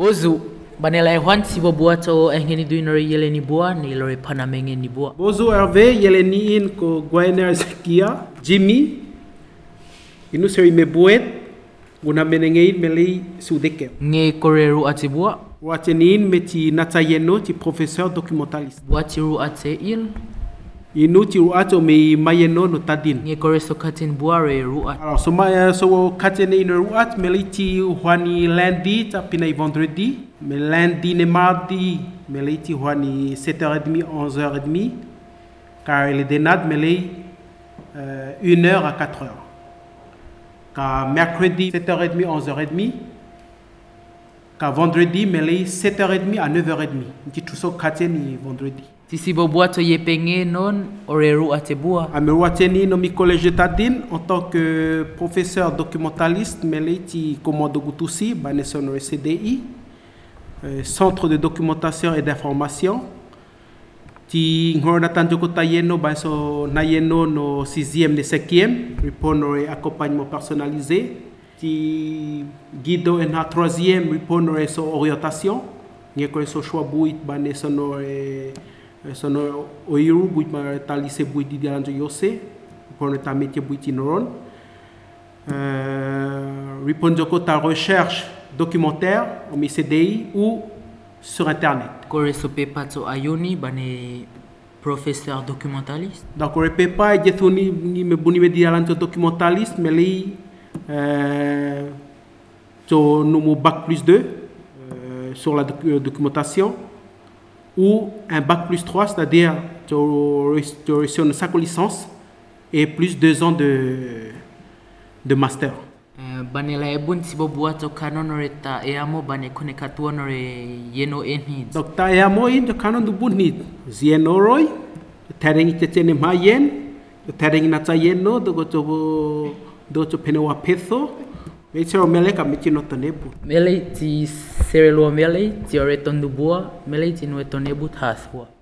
Bozu banela ehwan sibo bua to engeni duinore yeleni bua ni lore panamengeni bua. Bozu erve yeleni in ko guainer kia Jimmy inu seri mebuet guna menengeit melei sudeke. Nge koreru atibua. Watenin meti natayeno ti professeur documentaliste. Watiru ate il Inu ti ruato me mayeno no tadin. Nge kore so katin bua re ru ate. Alors, so, ma, so katene ino ruat, melei ti huani lundi, ta pinai vendredi, mais lundi ne mardi, melei ti huani 7h30, 11h30, car il est dénade, melei euh, 1h à 4h. Car mercredi, 7h30, 11h30, vendredi, melei 7h30 à 9h30. Ti tout so katene vendredi. Non ore ru ate bua. Amerouateni nomi collège de Tadine en tant que professeur documentaliste, ti commande Gutusi, baneson CDI, euh, Centre de documentation et d'information. Ti ngor tayeno baso nayeno no 6e et 5e, répondre et accompagnement personnalisé. Ti guido en na 3e, répondre sur orientation. Ngeko so choix buit baneson et sono oiru buit ma talise buit di dialanjo yose pour ta métier buit inoron euh, répondre ta recherche documentaire au CDI ou sur internet Kore so pepa to ayuni bane professeur documentaliste. donc et ni ni me buni me documentaliste mais li euh, to nous bac plus 2 euh, sur la euh, documentation ou un bac plus 3, c'est-à-dire tu aurais sa licence et plus deux ans de, de master. Ta. Donc, tu as moi de du tereng mayen, tereng to do to penewa petho. Me tero mele ka miti no tonebu. Mele ti sere lua mele ti ore tondu mele ti no tonebu tathua.